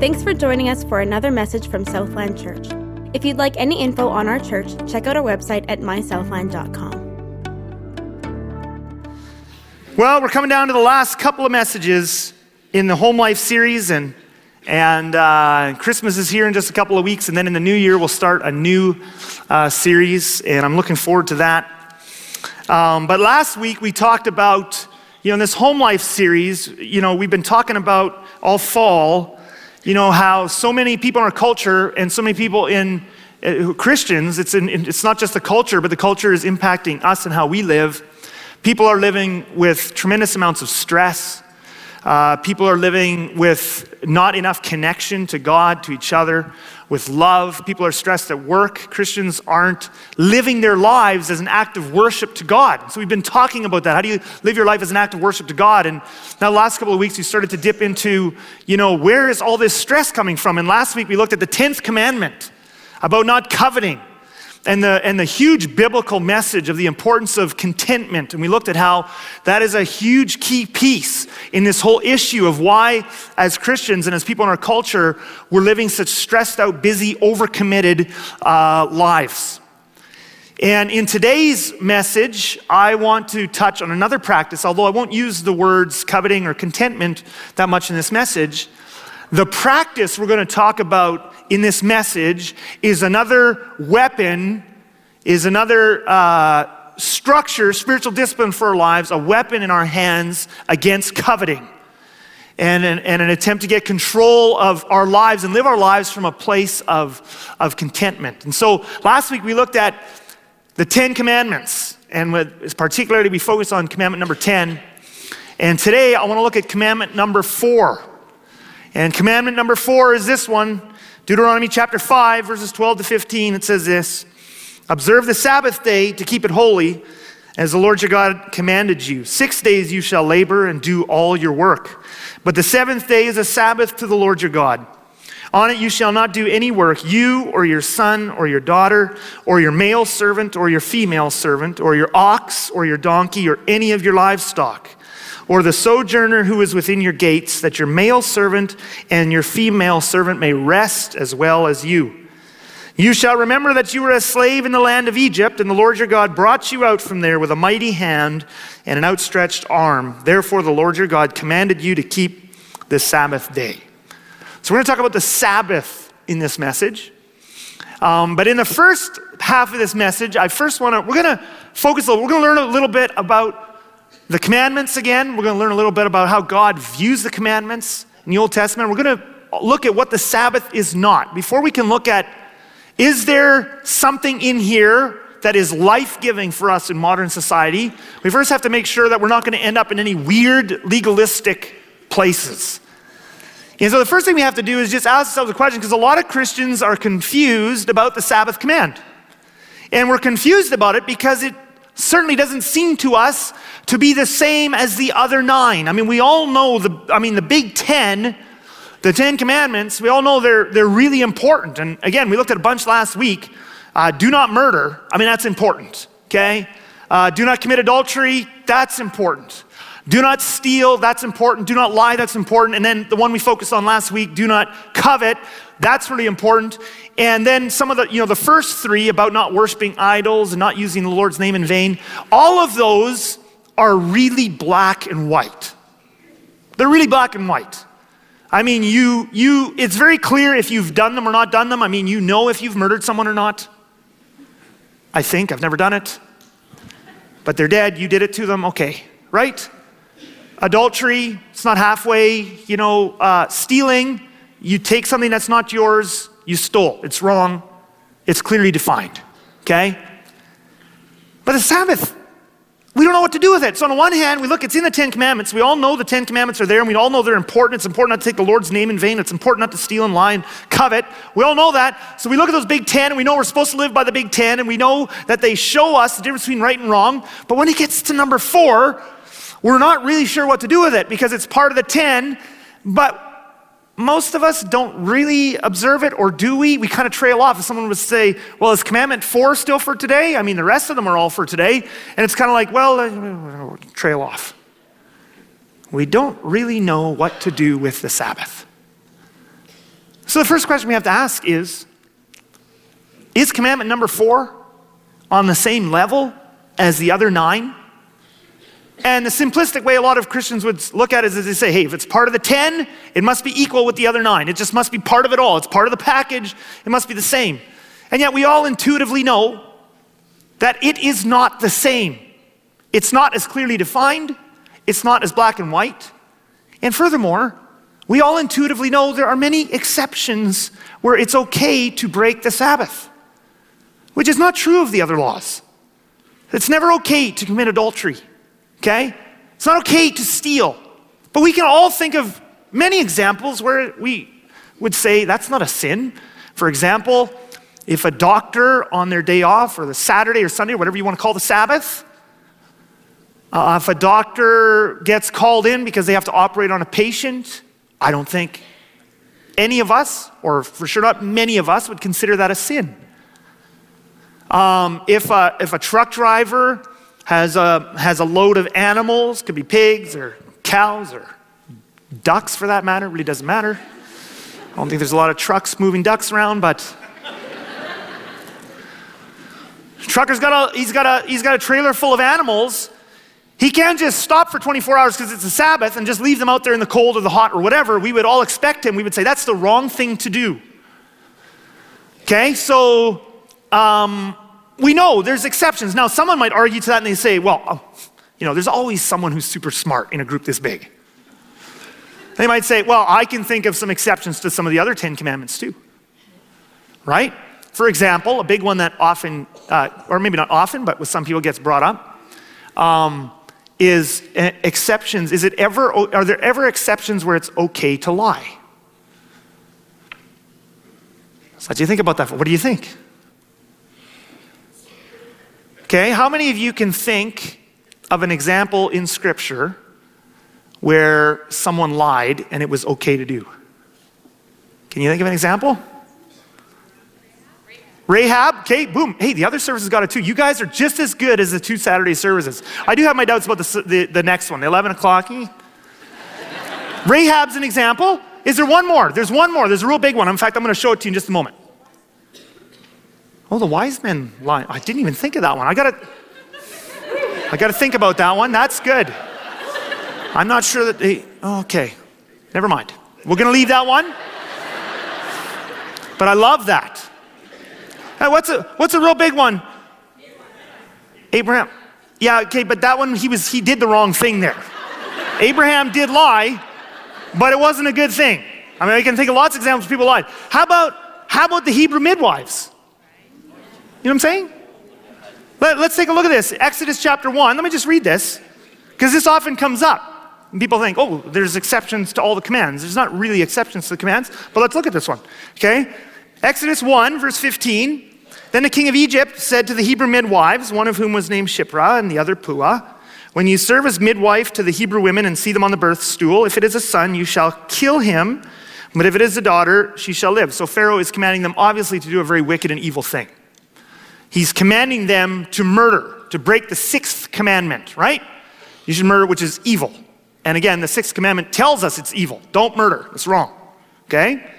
Thanks for joining us for another message from Southland Church. If you'd like any info on our church, check out our website at mysouthland.com. Well, we're coming down to the last couple of messages in the Home Life series, and and uh, Christmas is here in just a couple of weeks, and then in the new year we'll start a new uh, series, and I'm looking forward to that. Um, but last week we talked about, you know, in this Home Life series, you know, we've been talking about all fall you know, how so many people in our culture and so many people in uh, Christians, it's, in, it's not just the culture, but the culture is impacting us and how we live. People are living with tremendous amounts of stress. Uh, people are living with not enough connection to God, to each other with love. People are stressed at work. Christians aren't living their lives as an act of worship to God. So we've been talking about that. How do you live your life as an act of worship to God? And now, the last couple of weeks, we started to dip into, you know, where is all this stress coming from? And last week, we looked at the 10th commandment about not coveting and the, and the huge biblical message of the importance of contentment. And we looked at how that is a huge key piece in this whole issue of why, as Christians and as people in our culture, we're living such stressed out, busy, overcommitted uh, lives. And in today's message, I want to touch on another practice, although I won't use the words coveting or contentment that much in this message. The practice we're going to talk about in this message is another weapon, is another uh, structure, spiritual discipline for our lives, a weapon in our hands against coveting. And an, and an attempt to get control of our lives and live our lives from a place of, of contentment. And so last week we looked at the Ten Commandments, and with, particularly we focused on commandment number 10. And today I want to look at commandment number four. And commandment number four is this one Deuteronomy chapter 5, verses 12 to 15, it says this Observe the Sabbath day to keep it holy, as the Lord your God commanded you. Six days you shall labor and do all your work. But the seventh day is a Sabbath to the Lord your God. On it you shall not do any work, you or your son or your daughter, or your male servant or your female servant, or your ox or your donkey, or any of your livestock or the sojourner who is within your gates, that your male servant and your female servant may rest as well as you. You shall remember that you were a slave in the land of Egypt, and the Lord your God brought you out from there with a mighty hand and an outstretched arm. Therefore, the Lord your God commanded you to keep the Sabbath day. So, we're going to talk about the Sabbath in this message. Um, but in the first half of this message, I first want to, we're going to focus a little, we're going to learn a little bit about the commandments again, we're going to learn a little bit about how God views the commandments in the Old Testament. We're going to look at what the Sabbath is not. Before we can look at, is there something in here that is life giving for us in modern society? We first have to make sure that we're not going to end up in any weird legalistic places. And so the first thing we have to do is just ask ourselves a question because a lot of Christians are confused about the Sabbath command. And we're confused about it because it certainly doesn't seem to us to be the same as the other nine. I mean, we all know the, I mean, the big 10, the 10 commandments, we all know they're, they're really important. And again, we looked at a bunch last week. Uh, do not murder. I mean, that's important, okay? Uh, do not commit adultery. That's important. Do not steal, that's important. Do not lie, that's important. And then the one we focused on last week, do not covet, that's really important. And then some of the, you know, the first three about not worshiping idols and not using the Lord's name in vain, all of those are really black and white. They're really black and white. I mean, you, you, it's very clear if you've done them or not done them. I mean, you know if you've murdered someone or not. I think, I've never done it. But they're dead, you did it to them, okay, right? Adultery, it's not halfway, you know, uh, stealing, you take something that's not yours, you stole. It's wrong. It's clearly defined. Okay? But the Sabbath, we don't know what to do with it. So, on the one hand, we look, it's in the Ten Commandments. We all know the Ten Commandments are there, and we all know they're important. It's important not to take the Lord's name in vain. It's important not to steal and lie and covet. We all know that. So, we look at those big ten, and we know we're supposed to live by the big ten, and we know that they show us the difference between right and wrong. But when it gets to number four, we're not really sure what to do with it because it's part of the ten, but most of us don't really observe it, or do we? We kind of trail off. If someone would say, Well, is commandment four still for today? I mean, the rest of them are all for today. And it's kind of like, Well, uh, trail off. We don't really know what to do with the Sabbath. So the first question we have to ask is Is commandment number four on the same level as the other nine? And the simplistic way a lot of Christians would look at it is they say, hey, if it's part of the 10, it must be equal with the other nine. It just must be part of it all. It's part of the package. It must be the same. And yet we all intuitively know that it is not the same. It's not as clearly defined, it's not as black and white. And furthermore, we all intuitively know there are many exceptions where it's okay to break the Sabbath, which is not true of the other laws. It's never okay to commit adultery, okay? It's not okay to steal. But we can all think of many examples where we would say that's not a sin. For example, if a doctor on their day off, or the Saturday or Sunday, or whatever you want to call the Sabbath, uh, if a doctor gets called in because they have to operate on a patient, I don't think any of us, or for sure not many of us, would consider that a sin. Um, if, a, if a truck driver has a, has a load of animals, could be pigs or cows or ducks for that matter, really doesn't matter. I don't think there's a lot of trucks moving ducks around, but trucker's got a he's got a he's got a trailer full of animals he can't just stop for 24 hours because it's a Sabbath and just leave them out there in the cold or the hot or whatever. We would all expect him. We would say, that's the wrong thing to do. Okay, so um, we know there's exceptions. Now, someone might argue to that and they say, well, oh, you know, there's always someone who's super smart in a group this big. They might say, well, I can think of some exceptions to some of the other Ten Commandments too. Right? For example, a big one that often, uh, or maybe not often, but with some people gets brought up. Um, is uh, exceptions. Is it ever, are there ever exceptions where it's okay to lie? So, do you think about that? What do you think? Okay, how many of you can think of an example in Scripture where someone lied and it was okay to do? Can you think of an example? Rahab, okay, boom. Hey, the other services got it too. You guys are just as good as the two Saturday services. I do have my doubts about the, the, the next one, the 11 o'clock. Rahab's an example. Is there one more? There's one more. There's a real big one. In fact, I'm going to show it to you in just a moment. Oh, the wise men line. I didn't even think of that one. I got to I got to think about that one. That's good. I'm not sure that they okay. Never mind. We're to leave that one. But I love that. Hey, what's a what's a real big one? Abraham. Yeah, okay, but that one he was he did the wrong thing there. Abraham did lie, but it wasn't a good thing. I mean, I can think of lots of examples of people lied. How about how about the Hebrew midwives? You know what I'm saying? Let, let's take a look at this. Exodus chapter 1. Let me just read this, because this often comes up. And people think, oh, there's exceptions to all the commands. There's not really exceptions to the commands, but let's look at this one. Okay? Exodus 1, verse 15. Then the king of Egypt said to the Hebrew midwives, one of whom was named Shiphrah and the other Puah, When you serve as midwife to the Hebrew women and see them on the birth stool, if it is a son, you shall kill him, but if it is a daughter, she shall live. So Pharaoh is commanding them, obviously, to do a very wicked and evil thing. He's commanding them to murder, to break the sixth commandment, right? You should murder, which is evil. And again, the sixth commandment tells us it's evil. Don't murder, it's wrong. Okay?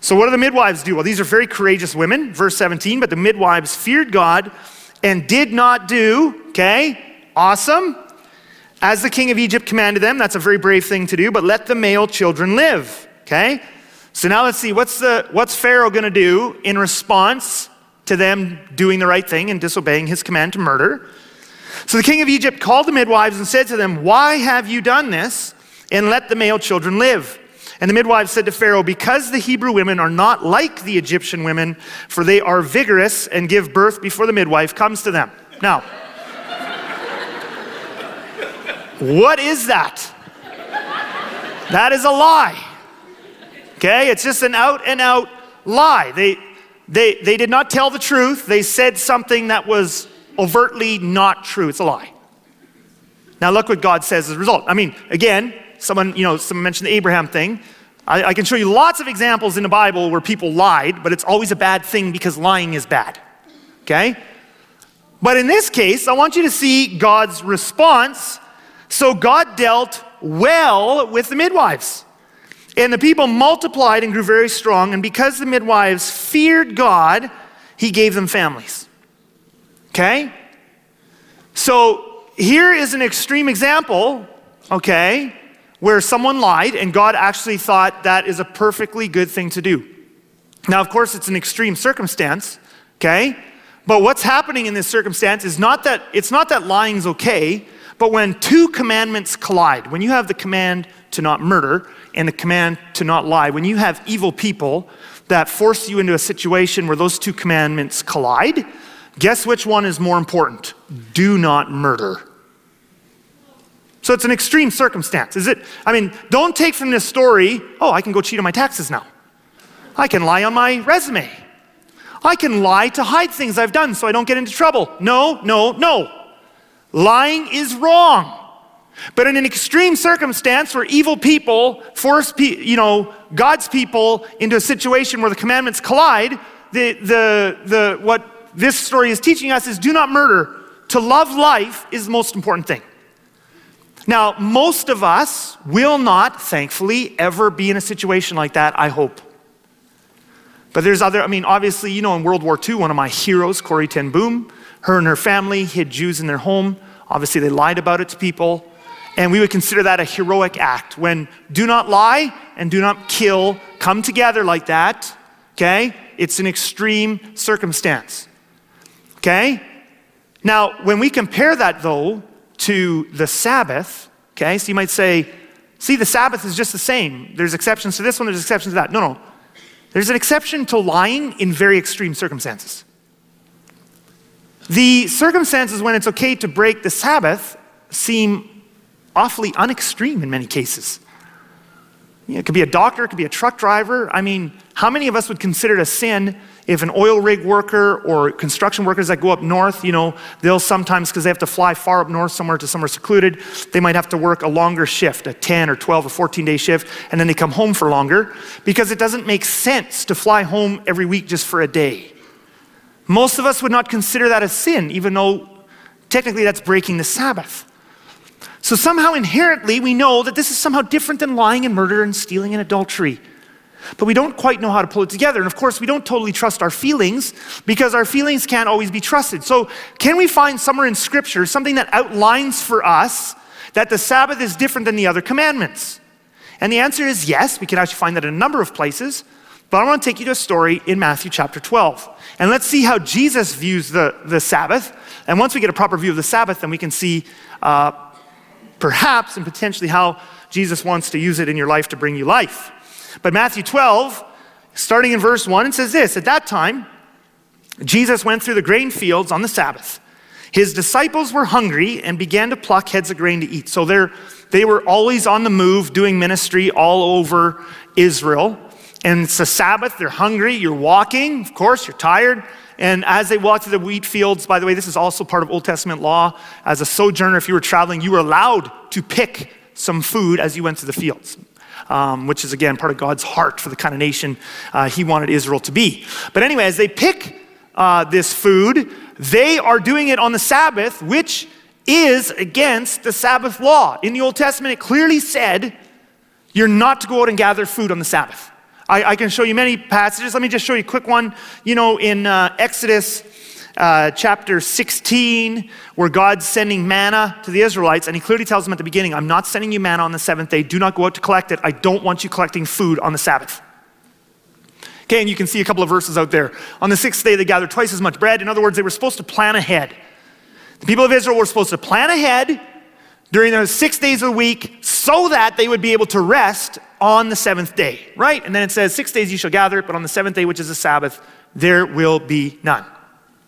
So, what do the midwives do? Well, these are very courageous women, verse 17, but the midwives feared God and did not do, okay, awesome, as the king of Egypt commanded them. That's a very brave thing to do, but let the male children live, okay? So now let's see, what's, the, what's Pharaoh to do in response to them doing the right thing and disobeying his command to murder? So the king of Egypt called the midwives and said to them, Why have you done this? And let the male children live. And the midwives said to Pharaoh, Because the Hebrew women are not like the Egyptian women, for they are vigorous and give birth before the midwife comes to them. Now, what is that? That is a lie. Okay? It's just an out and out lie. They, they, they did not tell the truth. They said something that was overtly not true. It's a lie. Now, look what God says as a result. I mean, again, someone, you know, someone mentioned the Abraham thing. I, I can show you lots of examples in the Bible where people lied, but it's always a bad thing because lying is bad. Okay? But in this case, I want you to see God's response. So God dealt well with the midwives. And the people multiplied and grew very strong, and because the midwives feared God, he gave them families. Okay? So here is an extreme example, okay, where someone lied and God actually thought that is a perfectly good thing to do. Now, of course, it's an extreme circumstance, okay? But what's happening in this circumstance is not that it's not that lying's okay, but when two commandments collide, when you have the command to not murder and the command to not lie, when you have evil people that force you into a situation where those two commandments collide, guess which one is more important? Do not murder. So it's an extreme circumstance. Is it? I mean, don't take from this story, oh, I can go cheat on my taxes now. I can lie on my resume. I can lie to hide things I've done so I don't get into trouble. No, no, no. Lying is wrong. But in an extreme circumstance where evil people force pe- you know, God's people into a situation where the commandments collide, the, the, the, what this story is teaching us is do not murder. To love life is the most important thing. Now, most of us will not, thankfully, ever be in a situation like that, I hope. But there's other, I mean, obviously, you know, in World War II, one of my heroes, Corrie Ten Boom, her and her family hid Jews in their home. Obviously, they lied about it to people. And we would consider that a heroic act. When do not lie and do not kill come together like that, okay? It's an extreme circumstance, okay? Now, when we compare that, though, to the Sabbath, okay, so you might say, see, the Sabbath is just the same. There's exceptions to this one, there's exceptions to that. No, no. There's an exception to lying in very extreme circumstances. The circumstances when it's okay to break the Sabbath seem awfully unextreme in many cases. You know, it could be a doctor, it could be a truck driver. I mean, how many of us would consider it a sin if an oil rig worker or construction workers that go up north, you know, they'll sometimes, because they have to fly far up north somewhere to somewhere secluded, they might have to work a longer shift, a 10 or 12 or 14 day shift, and then they come home for longer because it doesn't make sense to fly home every week just for a day. Most of us would not consider that a sin, even though technically that's breaking the Sabbath. So somehow inherently we know that this is somehow different than lying and murder and stealing and adultery. But we don't quite know how to pull it together. And of course, we don't totally trust our feelings because our feelings can't always be trusted. So, can we find somewhere in Scripture something that outlines for us that the Sabbath is different than the other commandments? And the answer is yes. We can actually find that in a number of places. But I want to take you to a story in Matthew chapter 12. And let's see how Jesus views the, the Sabbath. And once we get a proper view of the Sabbath, then we can see uh, perhaps and potentially how Jesus wants to use it in your life to bring you life. But Matthew 12, starting in verse 1, it says this At that time, Jesus went through the grain fields on the Sabbath. His disciples were hungry and began to pluck heads of grain to eat. So they were always on the move doing ministry all over Israel. And it's a Sabbath, they're hungry, you're walking, of course, you're tired. And as they walk through the wheat fields, by the way, this is also part of Old Testament law. As a sojourner, if you were traveling, you were allowed to pick some food as you went to the fields um, which is again part of God's heart for the kind of nation uh, He wanted Israel to be. But anyway, as they pick uh, this food, they are doing it on the Sabbath, which is against the Sabbath law. In the Old Testament, it clearly said you're not to go out and gather food on the Sabbath. I, I can show you many passages. Let me just show you a quick one. You know, in uh, Exodus uh, chapter 16, where God's sending manna to the Israelites, and he clearly tells them at the beginning, I'm not sending you manna on the seventh day. Do not go out to collect it. I don't want you collecting food on the Sabbath. Okay, and you can see a couple of verses out there. On the sixth day, they gathered twice as much bread. In other words, they were supposed to plan ahead. The people of Israel were supposed to plan ahead during those six days of the week so that they would be able to rest on the seventh day, right? And then it says, Six days you shall gather it, but on the seventh day, which is the Sabbath, there will be none.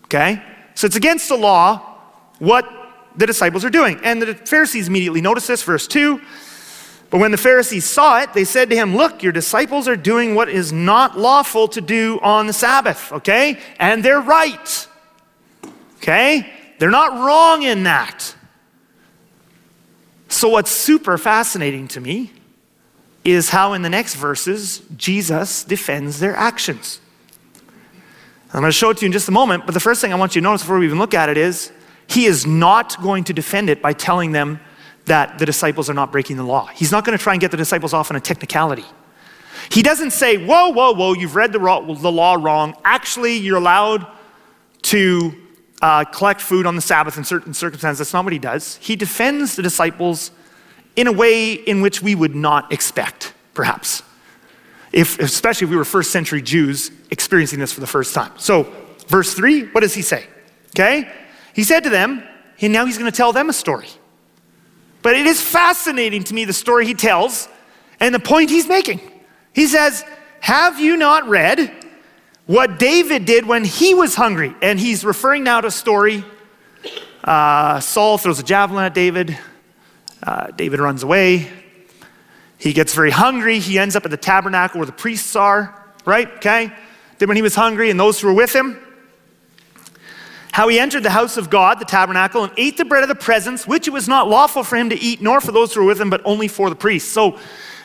Okay? So it's against the law what the disciples are doing. And the Pharisees immediately notice this, verse 2. But when the Pharisees saw it, they said to him, Look, your disciples are doing what is not lawful to do on the Sabbath, okay? And they're right, okay? They're not wrong in that. So, what's super fascinating to me is how in the next verses, Jesus defends their actions. I'm going to show it to you in just a moment, but the first thing I want you to notice before we even look at it is he is not going to defend it by telling them that the disciples are not breaking the law. He's not going to try and get the disciples off on a technicality. He doesn't say, whoa, whoa, whoa, you've read the, law wrong. Actually, you're allowed to uh, collect food on the Sabbath in certain circumstances. That's not what he does. He defends the disciples in a way in which we would not expect, perhaps. If, especially if we were first century Jews experiencing this for the first time. So, verse 3, what does he say? Okay? He said to them, and now he's going to tell them a story. But it is fascinating to me the story he tells and the point he's making. He says, Have you not read what David did when he was hungry? And he's referring now to a story. Uh, Saul throws a javelin at David. Uh, David runs away. He gets very hungry. He ends up at the tabernacle where the priests are, right? Okay? Then when he was hungry and those who were with him, how he entered the house of God, the tabernacle, and ate the bread of the presence, which it was not lawful for him to eat, nor for those who were with him, but only for the priests. So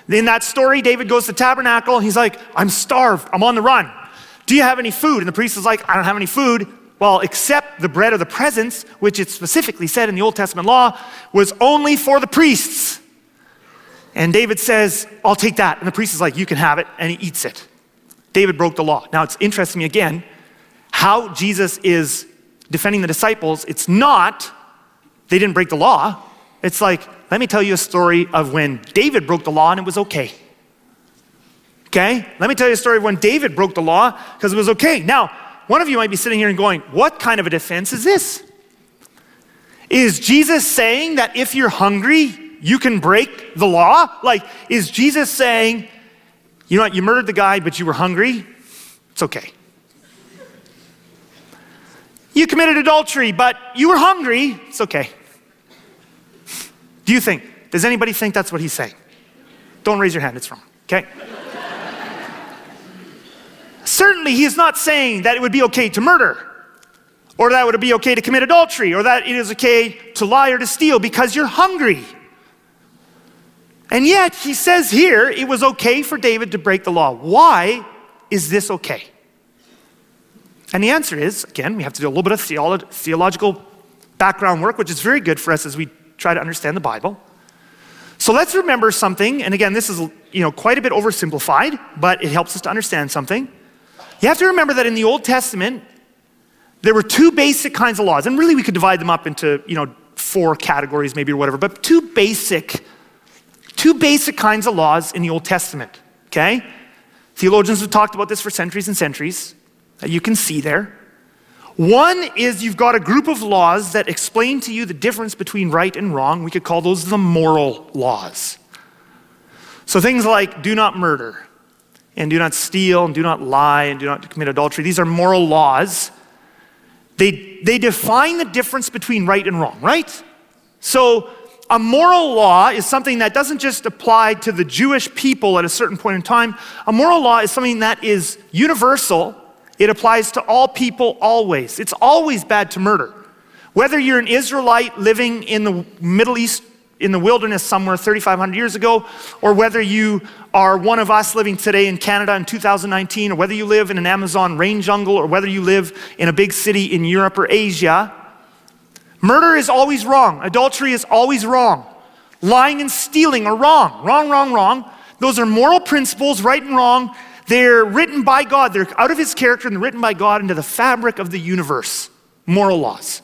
in that story, David goes to the tabernacle, he's like, I'm starved, I'm on the run. Do you have any food? And the priest is like, I don't have any food. Well, except the bread of the presence, which it specifically said in the Old Testament law, was only for the priests. And David says, I'll take that. And the priest is like, You can have it. And he eats it. David broke the law. Now, it's interesting me again how Jesus is defending the disciples, it's not they didn't break the law. It's like, let me tell you a story of when David broke the law and it was okay. Okay? Let me tell you a story of when David broke the law because it was okay. Now, one of you might be sitting here and going, what kind of a defense is this? Is Jesus saying that if you're hungry, you can break the law? Like, is Jesus saying, you know what, you murdered the guy, but you were hungry? It's okay. You committed adultery, but you were hungry. It's okay. Do you think? Does anybody think that's what he's saying? Don't raise your hand, it's wrong, okay? Certainly, he is not saying that it would be okay to murder, or that it would be okay to commit adultery, or that it is okay to lie or to steal because you're hungry. And yet, he says here it was okay for David to break the law. Why is this okay? And the answer is again, we have to do a little bit of theolo- theological background work, which is very good for us as we try to understand the Bible. So let's remember something, and again, this is you know quite a bit oversimplified, but it helps us to understand something. You have to remember that in the Old Testament, there were two basic kinds of laws, and really we could divide them up into you know four categories maybe or whatever, but two basic, two basic kinds of laws in the Old Testament. Okay? Theologians have talked about this for centuries and centuries that you can see there. One is you've got a group of laws that explain to you the difference between right and wrong. We could call those the moral laws. So things like do not murder, and do not steal, and do not lie, and do not commit adultery. These are moral laws. They, they define the difference between right and wrong, right? So a moral law is something that doesn't just apply to the Jewish people at a certain point in time. A moral law is something that is universal it applies to all people always. It's always bad to murder. Whether you're an Israelite living in the Middle East, in the wilderness somewhere 3,500 years ago, or whether you are one of us living today in Canada in 2019, or whether you live in an Amazon rain jungle, or whether you live in a big city in Europe or Asia, murder is always wrong. Adultery is always wrong. Lying and stealing are wrong. Wrong, wrong, wrong. Those are moral principles, right and wrong, they're written by God. They're out of his character and written by God into the fabric of the universe. Moral laws.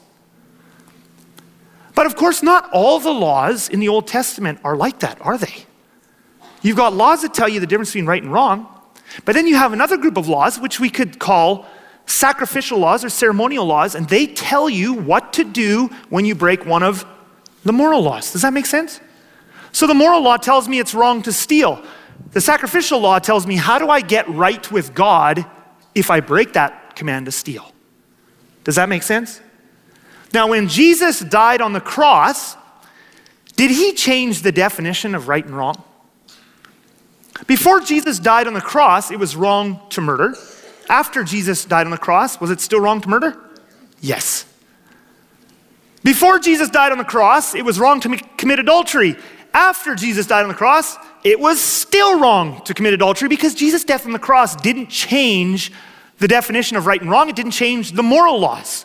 But of course, not all the laws in the Old Testament are like that, are they? You've got laws that tell you the difference between right and wrong, but then you have another group of laws, which we could call sacrificial laws or ceremonial laws, and they tell you what to do when you break one of the moral laws. Does that make sense? So the moral law tells me it's wrong to steal. The sacrificial law tells me how do I get right with God if I break that command to steal? Does that make sense? Now, when Jesus died on the cross, did he change the definition of right and wrong? Before Jesus died on the cross, it was wrong to murder. After Jesus died on the cross, was it still wrong to murder? Yes. Before Jesus died on the cross, it was wrong to commit adultery. After Jesus died on the cross, it was still wrong to commit adultery because Jesus' death on the cross didn't change the definition of right and wrong, it didn't change the moral laws.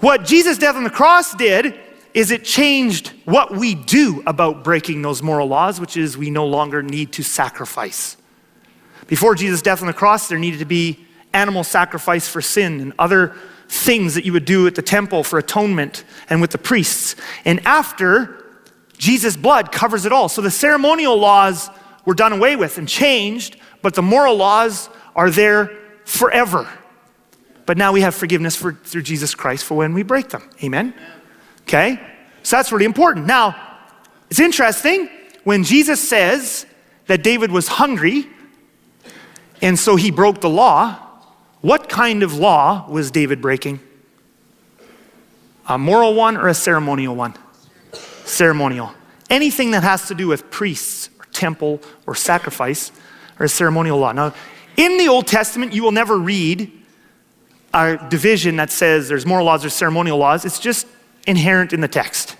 What Jesus' death on the cross did is it changed what we do about breaking those moral laws, which is we no longer need to sacrifice. Before Jesus' death on the cross, there needed to be animal sacrifice for sin and other things that you would do at the temple for atonement and with the priests. And after, Jesus' blood covers it all. So the ceremonial laws were done away with and changed, but the moral laws are there forever. But now we have forgiveness for, through Jesus Christ for when we break them. Amen? Okay? So that's really important. Now, it's interesting when Jesus says that David was hungry and so he broke the law. What kind of law was David breaking? A moral one or a ceremonial one? Ceremonial. Anything that has to do with priests or temple or sacrifice or a ceremonial law. Now, in the Old Testament, you will never read a division that says there's moral laws or ceremonial laws. It's just inherent in the text.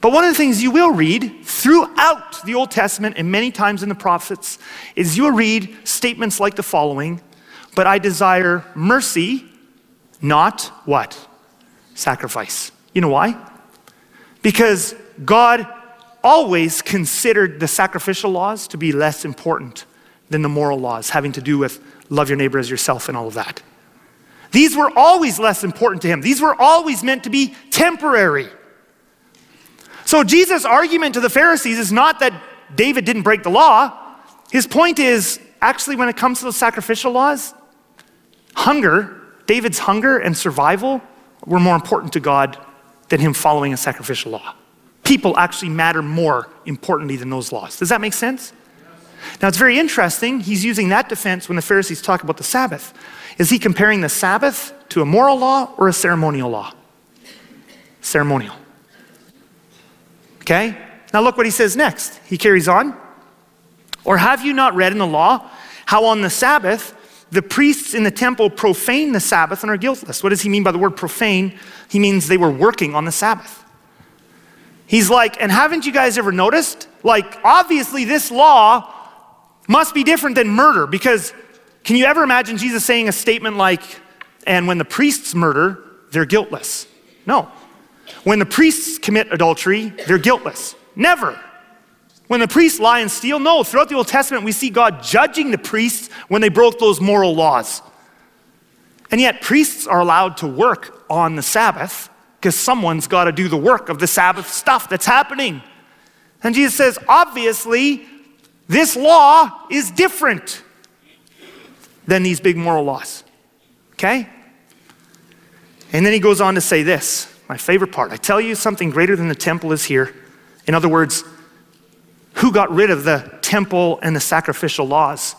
But one of the things you will read throughout the Old Testament and many times in the prophets is you'll read statements like the following But I desire mercy, not what? Sacrifice. You know why? Because God always considered the sacrificial laws to be less important than the moral laws having to do with love your neighbor as yourself and all of that. These were always less important to him. These were always meant to be temporary. So Jesus' argument to the Pharisees is not that David didn't break the law. His point is actually, when it comes to those sacrificial laws, hunger, David's hunger and survival were more important to God than him following a sacrificial law. People actually matter more importantly than those laws. Does that make sense? Now, it's very interesting. He's using that defense when the Pharisees talk about the Sabbath. Is he comparing the Sabbath to a moral law or a ceremonial law? Ceremonial. Okay? Now, look what he says next. He carries on. Or have you not read in the law how on the Sabbath the priests in the temple profane the Sabbath and are guiltless? What does he mean by the word profane? He means they were working on the Sabbath. He's like, and haven't you guys ever noticed? Like, obviously, this law must be different than murder because can you ever imagine Jesus saying a statement like, and when the priests murder, they're guiltless? No. When the priests commit adultery, they're guiltless. Never. When the priests lie and steal, no. Throughout the Old Testament, we see God judging the priests when they broke those moral laws. And yet, priests are allowed to work on the Sabbath because someone's got to do the work of the Sabbath stuff that's happening. And Jesus says, obviously, this law is different than these big moral laws. Okay? And then he goes on to say this my favorite part. I tell you, something greater than the temple is here. In other words, who got rid of the temple and the sacrificial laws?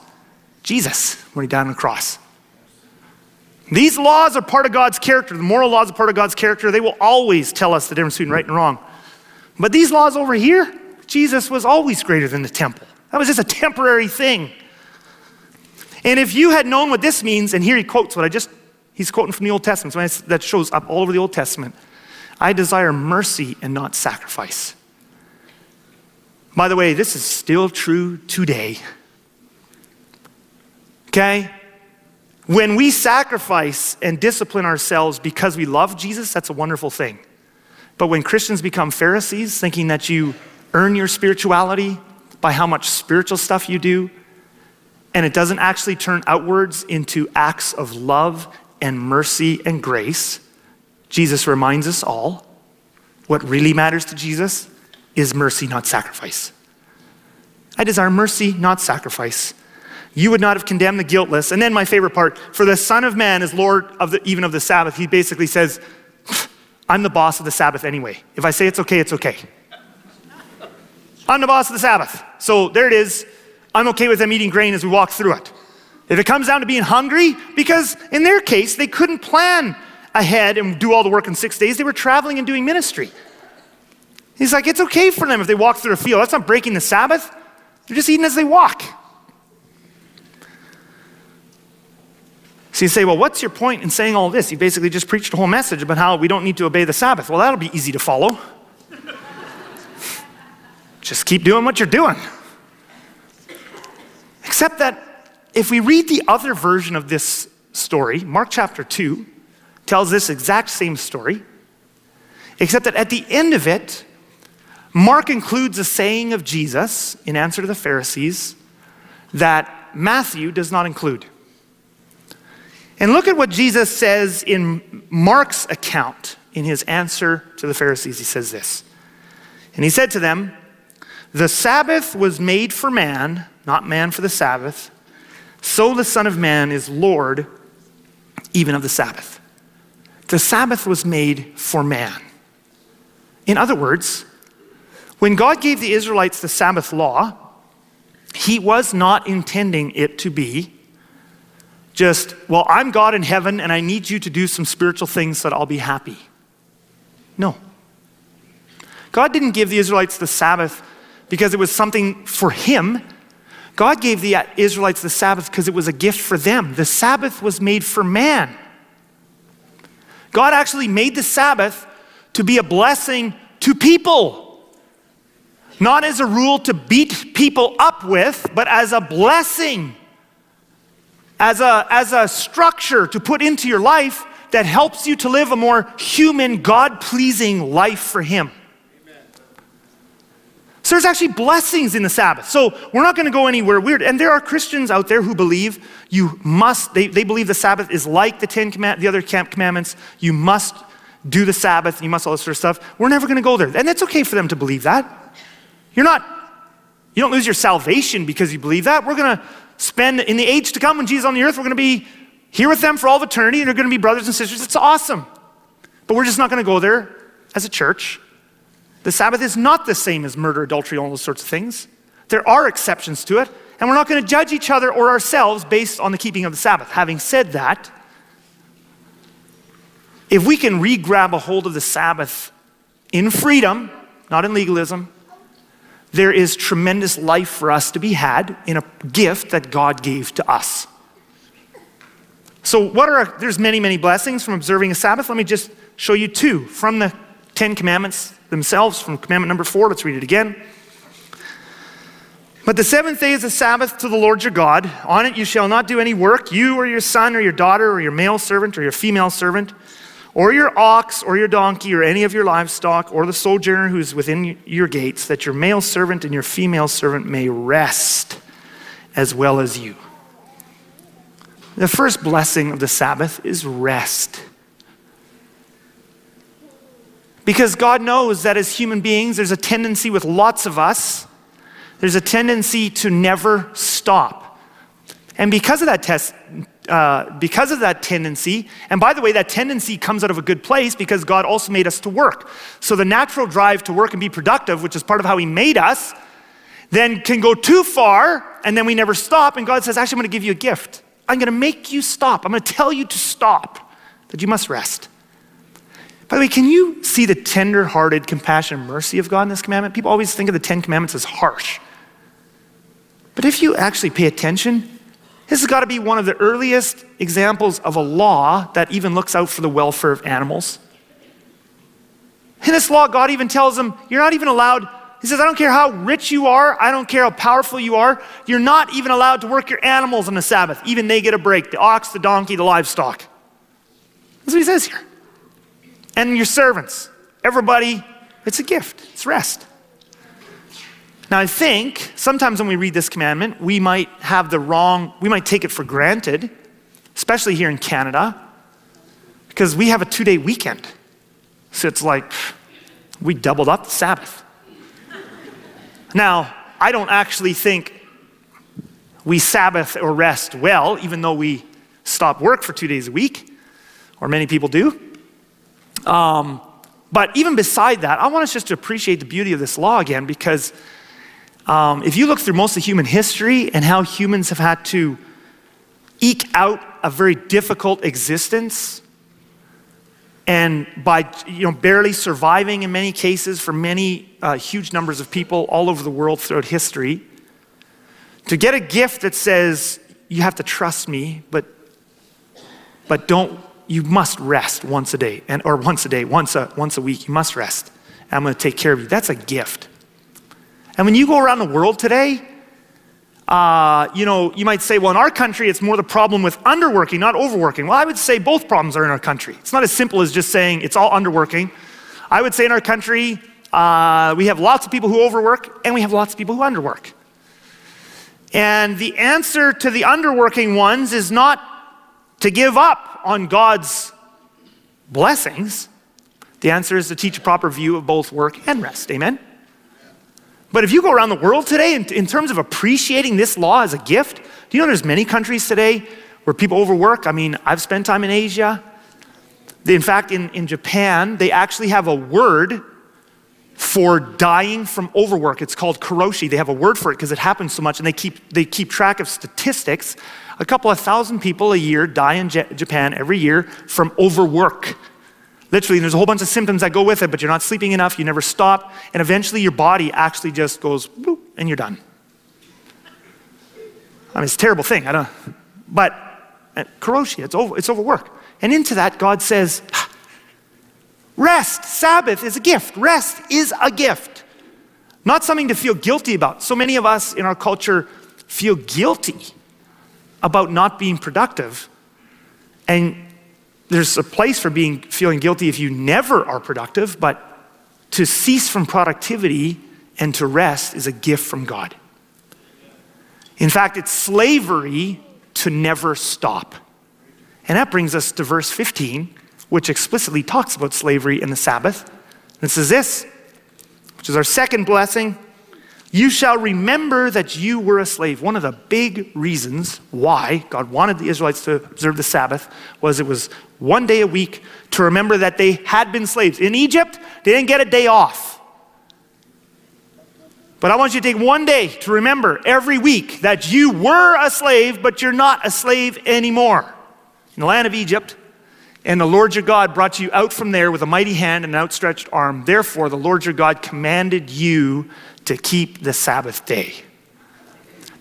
Jesus, when he died on the cross. These laws are part of God's character. The moral laws are part of God's character. They will always tell us the difference between right and wrong. But these laws over here, Jesus was always greater than the temple. That was just a temporary thing. And if you had known what this means, and here he quotes what I just, he's quoting from the Old Testament, so that shows up all over the Old Testament. I desire mercy and not sacrifice. By the way, this is still true today. Okay? When we sacrifice and discipline ourselves because we love Jesus, that's a wonderful thing. But when Christians become Pharisees, thinking that you earn your spirituality by how much spiritual stuff you do, and it doesn't actually turn outwards into acts of love and mercy and grace, Jesus reminds us all what really matters to Jesus is mercy, not sacrifice. I desire mercy, not sacrifice. You would not have condemned the guiltless. And then my favorite part, for the Son of Man is Lord of the, even of the Sabbath. He basically says, I'm the boss of the Sabbath anyway. If I say it's okay, it's okay. I'm the boss of the Sabbath. So there it is. I'm okay with them eating grain as we walk through it. If it comes down to being hungry, because in their case, they couldn't plan ahead and do all the work in six days, they were traveling and doing ministry. He's like, it's okay for them if they walk through a field. That's not breaking the Sabbath. They're just eating as they walk. So you say, well, what's your point in saying all this? You basically just preached a whole message about how we don't need to obey the Sabbath. Well, that'll be easy to follow. Just keep doing what you're doing. Except that if we read the other version of this story, Mark chapter 2 tells this exact same story. except that at the end of it, Mark includes a saying of Jesus in answer to the Pharisees that Matthew does not include. And look at what Jesus says in Mark's account in his answer to the Pharisees. He says this. And he said to them, The Sabbath was made for man, not man for the Sabbath. So the Son of Man is Lord even of the Sabbath. The Sabbath was made for man. In other words, when God gave the Israelites the Sabbath law, he was not intending it to be just, well, I'm God in heaven and I need you to do some spiritual things so that I'll be happy. No. God didn't give the Israelites the Sabbath because it was something for Him. God gave the Israelites the Sabbath because it was a gift for them. The Sabbath was made for man. God actually made the Sabbath to be a blessing to people not as a rule to beat people up with, but as a blessing, as a, as a structure to put into your life that helps you to live a more human, God pleasing life for Him. So there's actually blessings in the Sabbath. So we're not going to go anywhere weird. And there are Christians out there who believe you must, they, they believe the Sabbath is like the Ten Command, the other camp commandments. You must do the Sabbath, you must all this sort of stuff. We're never going to go there. And it's okay for them to believe that. You're not, you don't lose your salvation because you believe that. We're going to spend, in the age to come when Jesus on the earth, we're going to be here with them for all of eternity and they're going to be brothers and sisters. It's awesome. But we're just not going to go there as a church. The Sabbath is not the same as murder, adultery, all those sorts of things. There are exceptions to it, and we're not going to judge each other or ourselves based on the keeping of the Sabbath. Having said that, if we can re grab a hold of the Sabbath in freedom, not in legalism, there is tremendous life for us to be had in a gift that God gave to us. So, what are there's many, many blessings from observing a Sabbath. Let me just show you two from the Ten Commandments themselves, from commandment number four. Let's read it again. But the seventh day is a Sabbath to the Lord your God. On it you shall not do any work, you or your son or your daughter or your male servant or your female servant or your ox, or your donkey, or any of your livestock, or the sojourner who's within your gates, that your male servant and your female servant may rest as well as you. The first blessing of the Sabbath is rest. Because God knows that as human beings, there's a tendency with lots of us, there's a tendency to never stop. And because of that test, uh, because of that tendency, and by the way, that tendency comes out of a good place because God also made us to work. So the natural drive to work and be productive, which is part of how He made us, then can go too far, and then we never stop. And God says, Actually, I'm going to give you a gift. I'm going to make you stop. I'm going to tell you to stop, that you must rest. By the way, can you see the tender hearted compassion and mercy of God in this commandment? People always think of the Ten Commandments as harsh. But if you actually pay attention, this has got to be one of the earliest examples of a law that even looks out for the welfare of animals. In this law, God even tells them, You're not even allowed. He says, I don't care how rich you are, I don't care how powerful you are, you're not even allowed to work your animals on the Sabbath. Even they get a break the ox, the donkey, the livestock. That's what he says here. And your servants, everybody, it's a gift, it's rest. Now, I think sometimes when we read this commandment, we might have the wrong, we might take it for granted, especially here in Canada, because we have a two day weekend. So it's like we doubled up the Sabbath. Now, I don't actually think we Sabbath or rest well, even though we stop work for two days a week, or many people do. Um, but even beside that, I want us just to appreciate the beauty of this law again because um, if you look through most of human history and how humans have had to eke out a very difficult existence, and by you know barely surviving in many cases for many uh, huge numbers of people all over the world throughout history, to get a gift that says you have to trust me, but but don't you must rest once a day and or once a day, once a once a week. You must rest. I'm going to take care of you. That's a gift. And when you go around the world today, uh, you know, you might say, well, in our country, it's more the problem with underworking, not overworking. Well, I would say both problems are in our country. It's not as simple as just saying it's all underworking. I would say in our country, uh, we have lots of people who overwork and we have lots of people who underwork. And the answer to the underworking ones is not to give up on God's blessings. The answer is to teach a proper view of both work and rest. Amen? But if you go around the world today in, in terms of appreciating this law as a gift, do you know there's many countries today where people overwork? I mean, I've spent time in Asia. In fact, in, in Japan, they actually have a word for dying from overwork. It's called karoshi. They have a word for it because it happens so much, and they keep, they keep track of statistics. A couple of thousand people a year die in J- Japan every year from overwork. Literally, there's a whole bunch of symptoms that go with it, but you're not sleeping enough, you never stop, and eventually your body actually just goes, boop, and you're done. I mean, it's a terrible thing. I don't, but uh, karoshi, it's, over, it's overwork. And into that, God says, Rest, Sabbath is a gift. Rest is a gift, not something to feel guilty about. So many of us in our culture feel guilty about not being productive. And there's a place for being feeling guilty if you never are productive, but to cease from productivity and to rest is a gift from God. In fact, it's slavery to never stop. And that brings us to verse 15, which explicitly talks about slavery and the Sabbath. This is this, which is our second blessing you shall remember that you were a slave. One of the big reasons why God wanted the Israelites to observe the Sabbath was it was one day a week to remember that they had been slaves. In Egypt, they didn't get a day off. But I want you to take one day to remember every week that you were a slave, but you're not a slave anymore. In the land of Egypt, and the Lord your God brought you out from there with a mighty hand and an outstretched arm. Therefore, the Lord your God commanded you to keep the Sabbath day.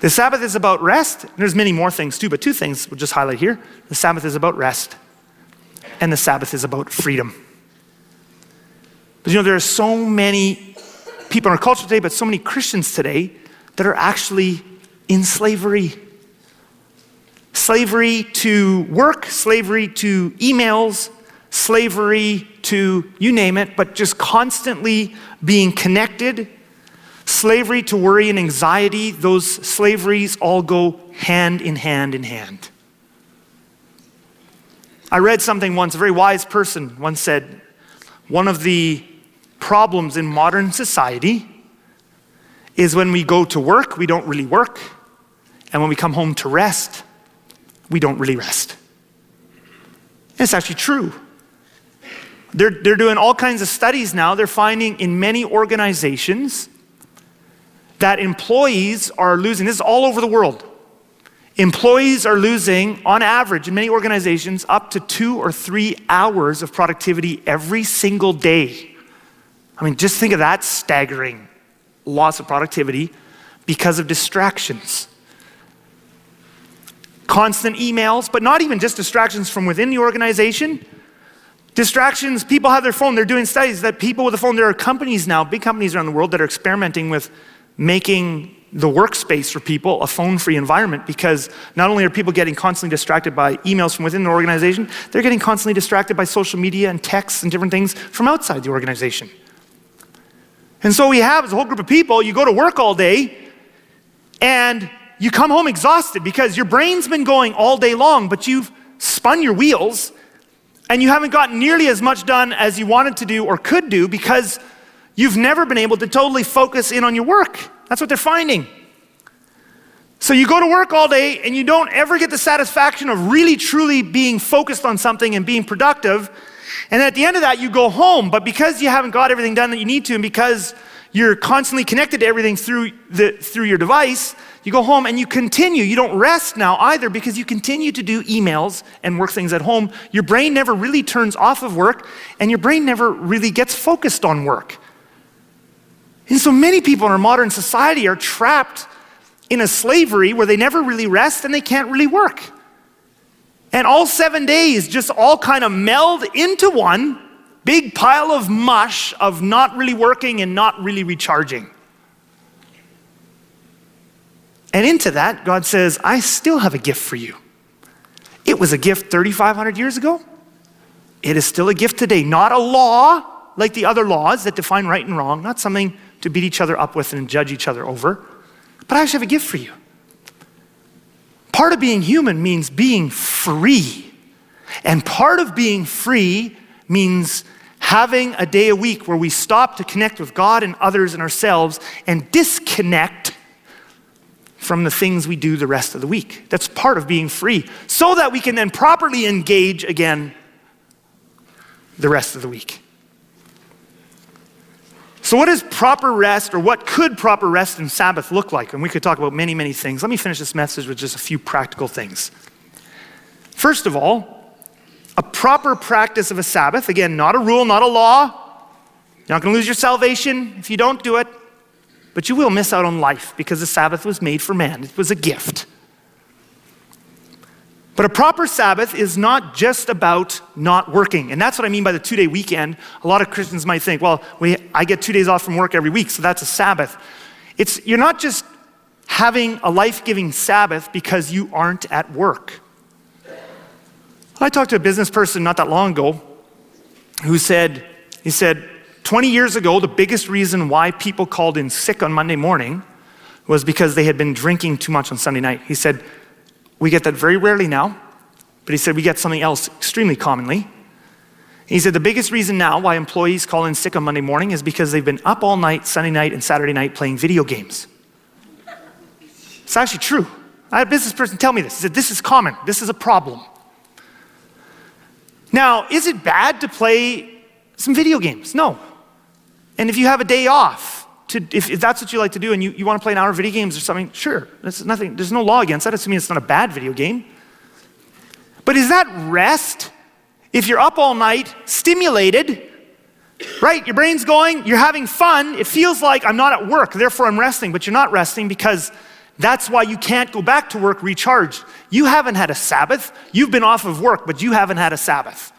The Sabbath is about rest. There's many more things too, but two things we'll just highlight here. The Sabbath is about rest, and the Sabbath is about freedom. But you know, there are so many people in our culture today, but so many Christians today that are actually in slavery slavery to work, slavery to emails, slavery to you name it, but just constantly being connected, slavery to worry and anxiety, those slaveries all go hand in hand in hand. I read something once, a very wise person once said, one of the problems in modern society is when we go to work, we don't really work, and when we come home to rest, we don't really rest. And it's actually true. They're, they're doing all kinds of studies now. They're finding in many organizations that employees are losing, this is all over the world. Employees are losing, on average, in many organizations, up to two or three hours of productivity every single day. I mean, just think of that staggering loss of productivity because of distractions constant emails, but not even just distractions from within the organization. Distractions, people have their phone, they're doing studies that people with a phone, there are companies now, big companies around the world that are experimenting with making the workspace for people a phone free environment because not only are people getting constantly distracted by emails from within the organization, they're getting constantly distracted by social media and texts and different things from outside the organization. And so we have as a whole group of people, you go to work all day and you come home exhausted because your brain's been going all day long, but you've spun your wheels and you haven't gotten nearly as much done as you wanted to do or could do because you've never been able to totally focus in on your work. That's what they're finding. So you go to work all day and you don't ever get the satisfaction of really truly being focused on something and being productive. And at the end of that, you go home. But because you haven't got everything done that you need to, and because you're constantly connected to everything through, the, through your device, you go home and you continue. You don't rest now either because you continue to do emails and work things at home. Your brain never really turns off of work, and your brain never really gets focused on work. And so many people in our modern society are trapped in a slavery where they never really rest and they can't really work. And all seven days just all kind of meld into one big pile of mush of not really working and not really recharging. And into that, God says, I still have a gift for you. It was a gift 3,500 years ago. It is still a gift today. Not a law, like the other laws that define right and wrong, not something to beat each other up with and judge each other over. But I actually have a gift for you. Part of being human means being free. And part of being free means having a day a week where we stop to connect with God and others and ourselves and disconnect from the things we do the rest of the week. That's part of being free, so that we can then properly engage again the rest of the week. So, what is proper rest, or what could proper rest and Sabbath look like? And we could talk about many, many things. Let me finish this message with just a few practical things. First of all, a proper practice of a Sabbath, again, not a rule, not a law. You're not going to lose your salvation if you don't do it, but you will miss out on life because the Sabbath was made for man. It was a gift. But a proper Sabbath is not just about not working. And that's what I mean by the two day weekend. A lot of Christians might think, well, we, I get two days off from work every week, so that's a Sabbath. It's, you're not just having a life giving Sabbath because you aren't at work. I talked to a business person not that long ago who said, he said, 20 years ago, the biggest reason why people called in sick on Monday morning was because they had been drinking too much on Sunday night. He said, we get that very rarely now, but he said we get something else extremely commonly. He said the biggest reason now why employees call in sick on Monday morning is because they've been up all night, Sunday night, and Saturday night playing video games. It's actually true. I had a business person tell me this. He said, This is common, this is a problem. Now, is it bad to play some video games? No. And if you have a day off, to, if, if, that's what you like to do and you, you want to play an hour of video games or something, sure. There's, nothing, there's no law against that. It mean it's not a bad video game. But is that rest? If you're up all night, stimulated, right? Your brain's going, you're having fun. It feels like I'm not at work, therefore I'm resting, but you're not resting because that's why you can't go back to work recharged. You haven't had a Sabbath. You've been off of work, but you haven't had a Sabbath.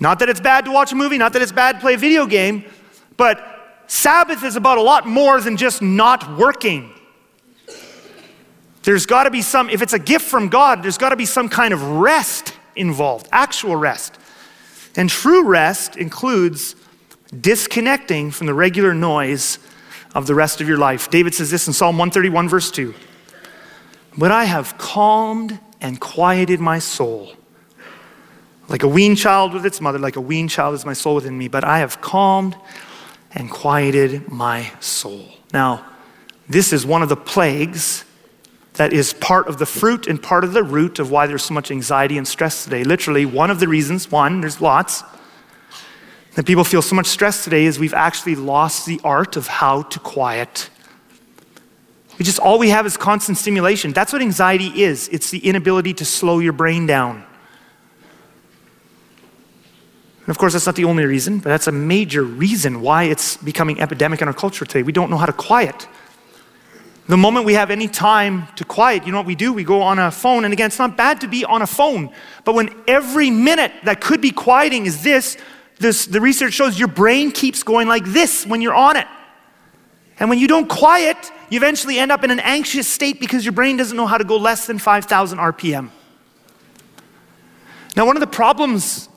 Not that it's bad to watch a movie, not that it's bad to play a video game, but Sabbath is about a lot more than just not working. There's got to be some, if it's a gift from God, there's got to be some kind of rest involved, actual rest. And true rest includes disconnecting from the regular noise of the rest of your life. David says this in Psalm 131, verse 2 But I have calmed and quieted my soul. Like a weaned child with its mother, like a weaned child is my soul within me. But I have calmed and quieted my soul. Now, this is one of the plagues that is part of the fruit and part of the root of why there's so much anxiety and stress today. Literally, one of the reasons, one, there's lots, that people feel so much stress today is we've actually lost the art of how to quiet. We just, all we have is constant stimulation. That's what anxiety is it's the inability to slow your brain down. And of course, that's not the only reason, but that's a major reason why it's becoming epidemic in our culture today. We don't know how to quiet. The moment we have any time to quiet, you know what we do? We go on a phone. And again, it's not bad to be on a phone, but when every minute that could be quieting is this, this the research shows your brain keeps going like this when you're on it. And when you don't quiet, you eventually end up in an anxious state because your brain doesn't know how to go less than 5,000 RPM. Now, one of the problems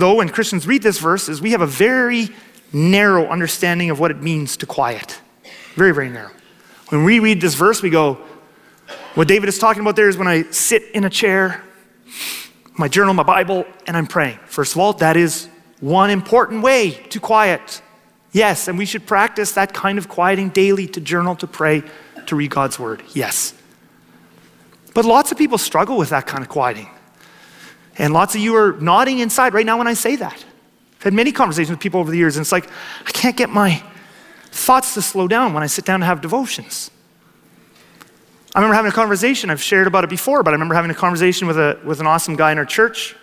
though, when Christians read this verse, is we have a very narrow understanding of what it means to quiet. Very, very narrow. When we read this verse, we go, what David is talking about there is when I sit in a chair, my journal, my Bible, and I'm praying. First of all, that is one important way to quiet. Yes, and we should practice that kind of quieting daily to journal, to pray, to read God's word. Yes. But lots of people struggle with that kind of quieting. And lots of you are nodding inside right now when I say that. I've had many conversations with people over the years, and it's like, I can't get my thoughts to slow down when I sit down to have devotions. I remember having a conversation, I've shared about it before, but I remember having a conversation with, a, with an awesome guy in our church,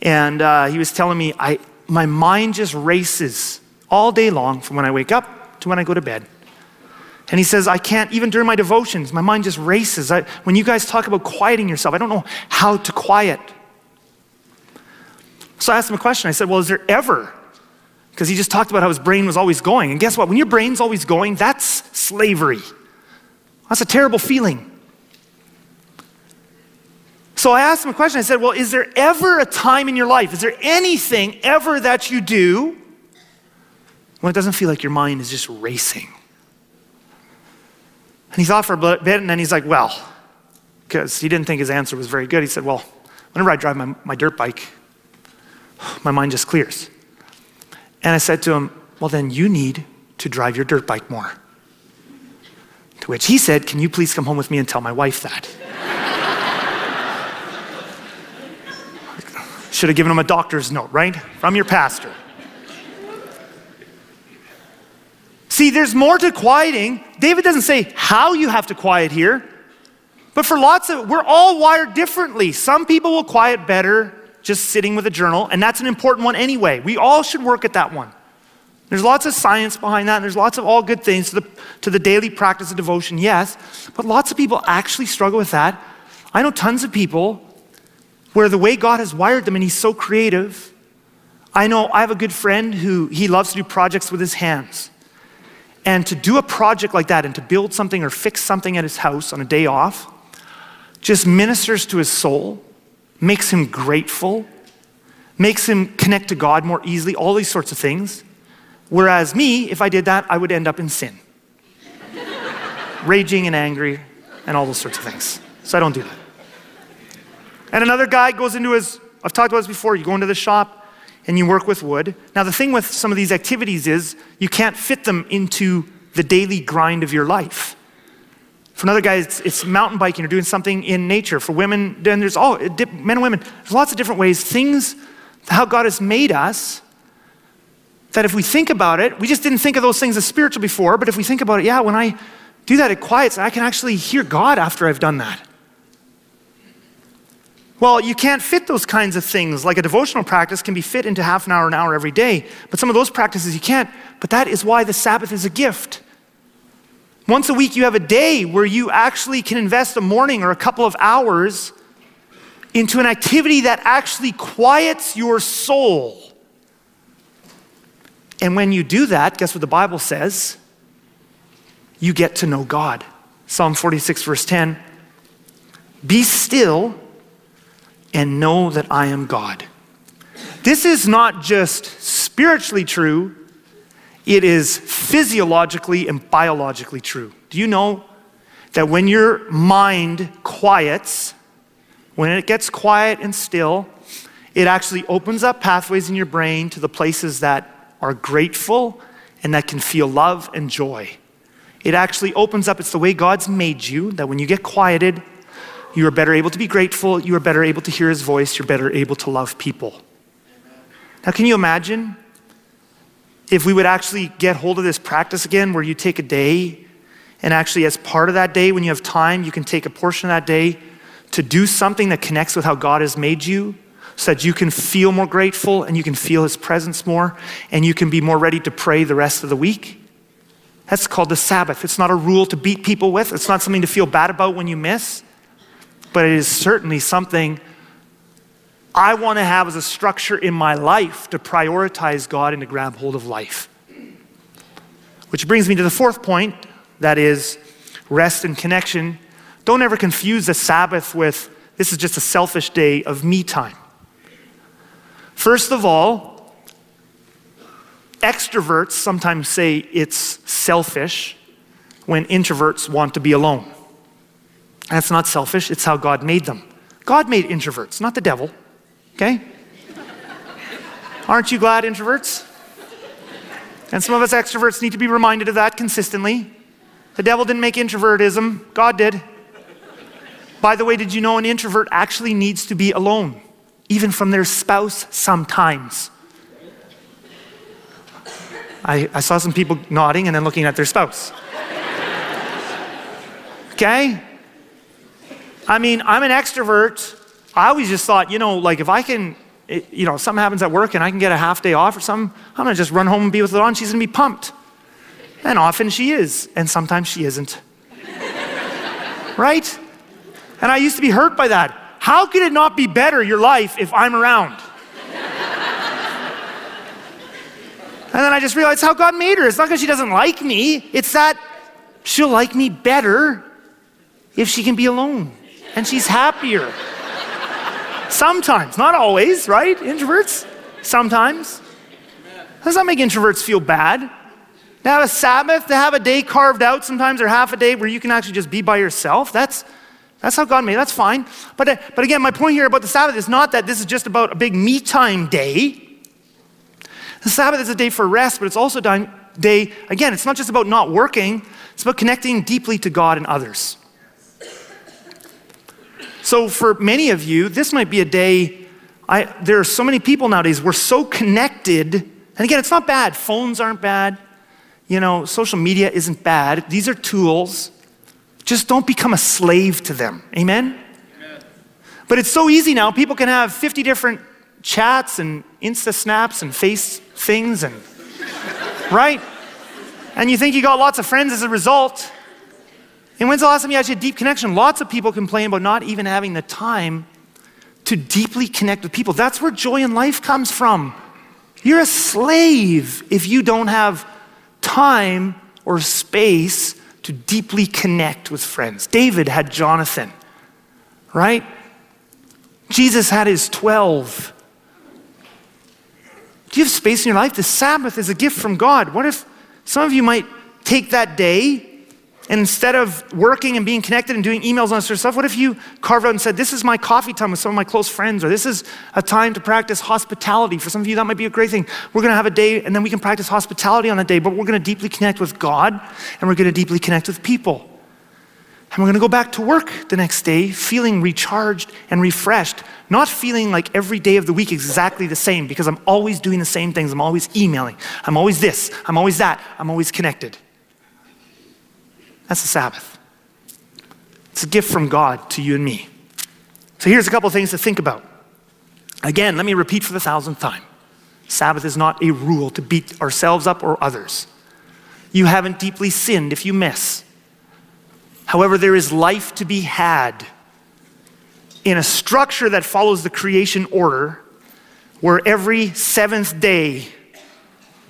and uh, he was telling me, I, my mind just races all day long from when I wake up to when I go to bed. And he says, I can't, even during my devotions, my mind just races. I, when you guys talk about quieting yourself, I don't know how to quiet. So I asked him a question. I said, Well, is there ever? Because he just talked about how his brain was always going. And guess what? When your brain's always going, that's slavery. That's a terrible feeling. So I asked him a question. I said, Well, is there ever a time in your life, is there anything ever that you do when it doesn't feel like your mind is just racing. And he thought for a bit, and then he's like, well, because he didn't think his answer was very good. He said, well, whenever I drive my, my dirt bike, my mind just clears. And I said to him, well, then you need to drive your dirt bike more. To which he said, can you please come home with me and tell my wife that? Should have given him a doctor's note, right? From your pastor. See, there's more to quieting. David doesn't say how you have to quiet here, but for lots of, we're all wired differently. Some people will quiet better just sitting with a journal, and that's an important one anyway. We all should work at that one. There's lots of science behind that, and there's lots of all good things to the, to the daily practice of devotion, yes, but lots of people actually struggle with that. I know tons of people where the way God has wired them, and He's so creative. I know I have a good friend who he loves to do projects with his hands. And to do a project like that and to build something or fix something at his house on a day off just ministers to his soul, makes him grateful, makes him connect to God more easily, all these sorts of things. Whereas me, if I did that, I would end up in sin, raging and angry, and all those sorts of things. So I don't do that. And another guy goes into his, I've talked about this before, you go into the shop, and you work with wood. Now, the thing with some of these activities is you can't fit them into the daily grind of your life. For another guy, it's, it's mountain biking or doing something in nature. For women, then there's all, men and women, there's lots of different ways. Things, how God has made us, that if we think about it, we just didn't think of those things as spiritual before, but if we think about it, yeah, when I do that, it quiets, I can actually hear God after I've done that. Well, you can't fit those kinds of things. Like a devotional practice can be fit into half an hour, an hour every day. But some of those practices you can't. But that is why the Sabbath is a gift. Once a week, you have a day where you actually can invest a morning or a couple of hours into an activity that actually quiets your soul. And when you do that, guess what the Bible says? You get to know God. Psalm 46, verse 10 Be still and know that I am God. This is not just spiritually true, it is physiologically and biologically true. Do you know that when your mind quiets, when it gets quiet and still, it actually opens up pathways in your brain to the places that are grateful and that can feel love and joy. It actually opens up, it's the way God's made you, that when you get quieted, you are better able to be grateful. You are better able to hear his voice. You're better able to love people. Now, can you imagine if we would actually get hold of this practice again where you take a day and actually, as part of that day, when you have time, you can take a portion of that day to do something that connects with how God has made you so that you can feel more grateful and you can feel his presence more and you can be more ready to pray the rest of the week? That's called the Sabbath. It's not a rule to beat people with, it's not something to feel bad about when you miss but it is certainly something I want to have as a structure in my life to prioritize God and to grab hold of life. Which brings me to the fourth point that is rest and connection. Don't ever confuse the Sabbath with this is just a selfish day of me time. First of all, extroverts sometimes say it's selfish when introverts want to be alone. That's not selfish, it's how God made them. God made introverts, not the devil. Okay? Aren't you glad, introverts? And some of us extroverts need to be reminded of that consistently. The devil didn't make introvertism, God did. By the way, did you know an introvert actually needs to be alone, even from their spouse sometimes? I, I saw some people nodding and then looking at their spouse. Okay? I mean, I'm an extrovert. I always just thought, you know, like if I can, you know, something happens at work and I can get a half day off or something, I'm gonna just run home and be with Dawn. She's gonna be pumped. And often she is, and sometimes she isn't. right? And I used to be hurt by that. How could it not be better, your life, if I'm around? and then I just realized how God made her. It's not because she doesn't like me, it's that she'll like me better if she can be alone and she's happier. Sometimes, not always, right? Introverts? Sometimes. Does that make introverts feel bad? To have a Sabbath, to have a day carved out sometimes, or half a day where you can actually just be by yourself, that's, that's how God made it. That's fine. But, uh, but again, my point here about the Sabbath is not that this is just about a big me time day. The Sabbath is a day for rest, but it's also a day, again, it's not just about not working, it's about connecting deeply to God and others. So for many of you, this might be a day. I, there are so many people nowadays, we're so connected. And again, it's not bad. Phones aren't bad. You know, social media isn't bad. These are tools. Just don't become a slave to them. Amen? Amen? But it's so easy now. People can have 50 different chats and Insta snaps and face things and, right? And you think you got lots of friends as a result. And when's the last time you had a deep connection? Lots of people complain about not even having the time to deeply connect with people. That's where joy in life comes from. You're a slave if you don't have time or space to deeply connect with friends. David had Jonathan, right? Jesus had his 12. Do you have space in your life? The Sabbath is a gift from God. What if some of you might take that day instead of working and being connected and doing emails and all sort of stuff, what if you carve out and said, This is my coffee time with some of my close friends, or this is a time to practice hospitality? For some of you, that might be a great thing. We're going to have a day and then we can practice hospitality on a day, but we're going to deeply connect with God and we're going to deeply connect with people. And we're going to go back to work the next day feeling recharged and refreshed, not feeling like every day of the week exactly the same because I'm always doing the same things. I'm always emailing. I'm always this. I'm always that. I'm always connected. That's the Sabbath. It's a gift from God to you and me. So here's a couple things to think about. Again, let me repeat for the thousandth time Sabbath is not a rule to beat ourselves up or others. You haven't deeply sinned if you miss. However, there is life to be had in a structure that follows the creation order where every seventh day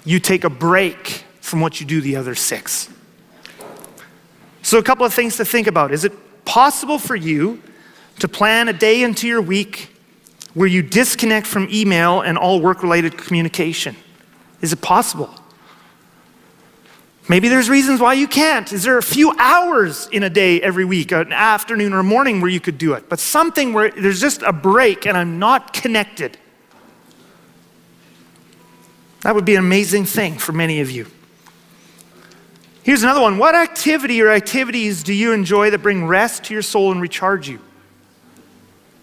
you take a break from what you do the other six. So, a couple of things to think about. Is it possible for you to plan a day into your week where you disconnect from email and all work related communication? Is it possible? Maybe there's reasons why you can't. Is there a few hours in a day every week, an afternoon or a morning where you could do it? But something where there's just a break and I'm not connected. That would be an amazing thing for many of you. Here's another one. What activity or activities do you enjoy that bring rest to your soul and recharge you?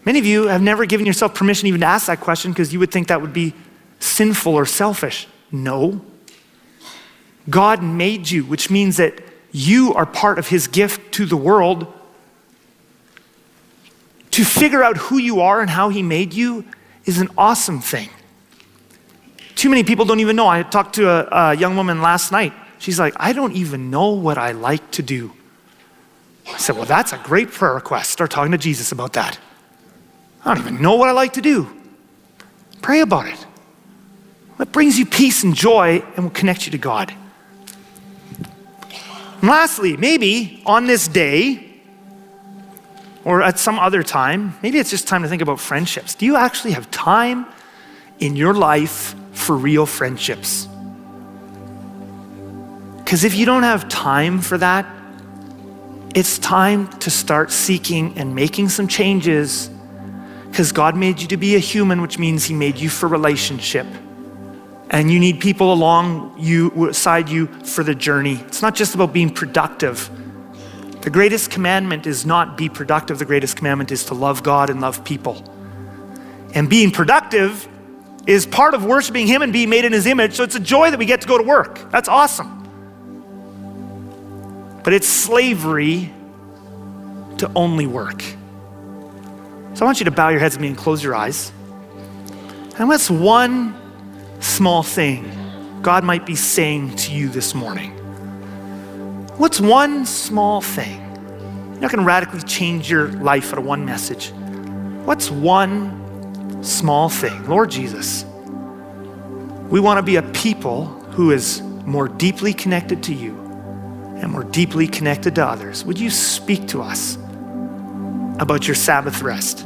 Many of you have never given yourself permission even to ask that question because you would think that would be sinful or selfish. No. God made you, which means that you are part of His gift to the world. To figure out who you are and how He made you is an awesome thing. Too many people don't even know. I talked to a, a young woman last night She's like, I don't even know what I like to do. I said, Well, that's a great prayer request. Start talking to Jesus about that. I don't even know what I like to do. Pray about it. What brings you peace and joy and will connect you to God. And lastly, maybe on this day or at some other time, maybe it's just time to think about friendships. Do you actually have time in your life for real friendships? Because if you don't have time for that, it's time to start seeking and making some changes because God made you to be a human, which means He made you for relationship. And you need people along you, side you for the journey. It's not just about being productive. The greatest commandment is not be productive. The greatest commandment is to love God and love people. And being productive is part of worshiping Him and being made in His image. So it's a joy that we get to go to work. That's awesome. But it's slavery to only work. So I want you to bow your heads with me and close your eyes. And what's one small thing God might be saying to you this morning? What's one small thing? You're not going to radically change your life out of one message. What's one small thing? Lord Jesus, we want to be a people who is more deeply connected to you and we're deeply connected to others, would you speak to us about your Sabbath rest?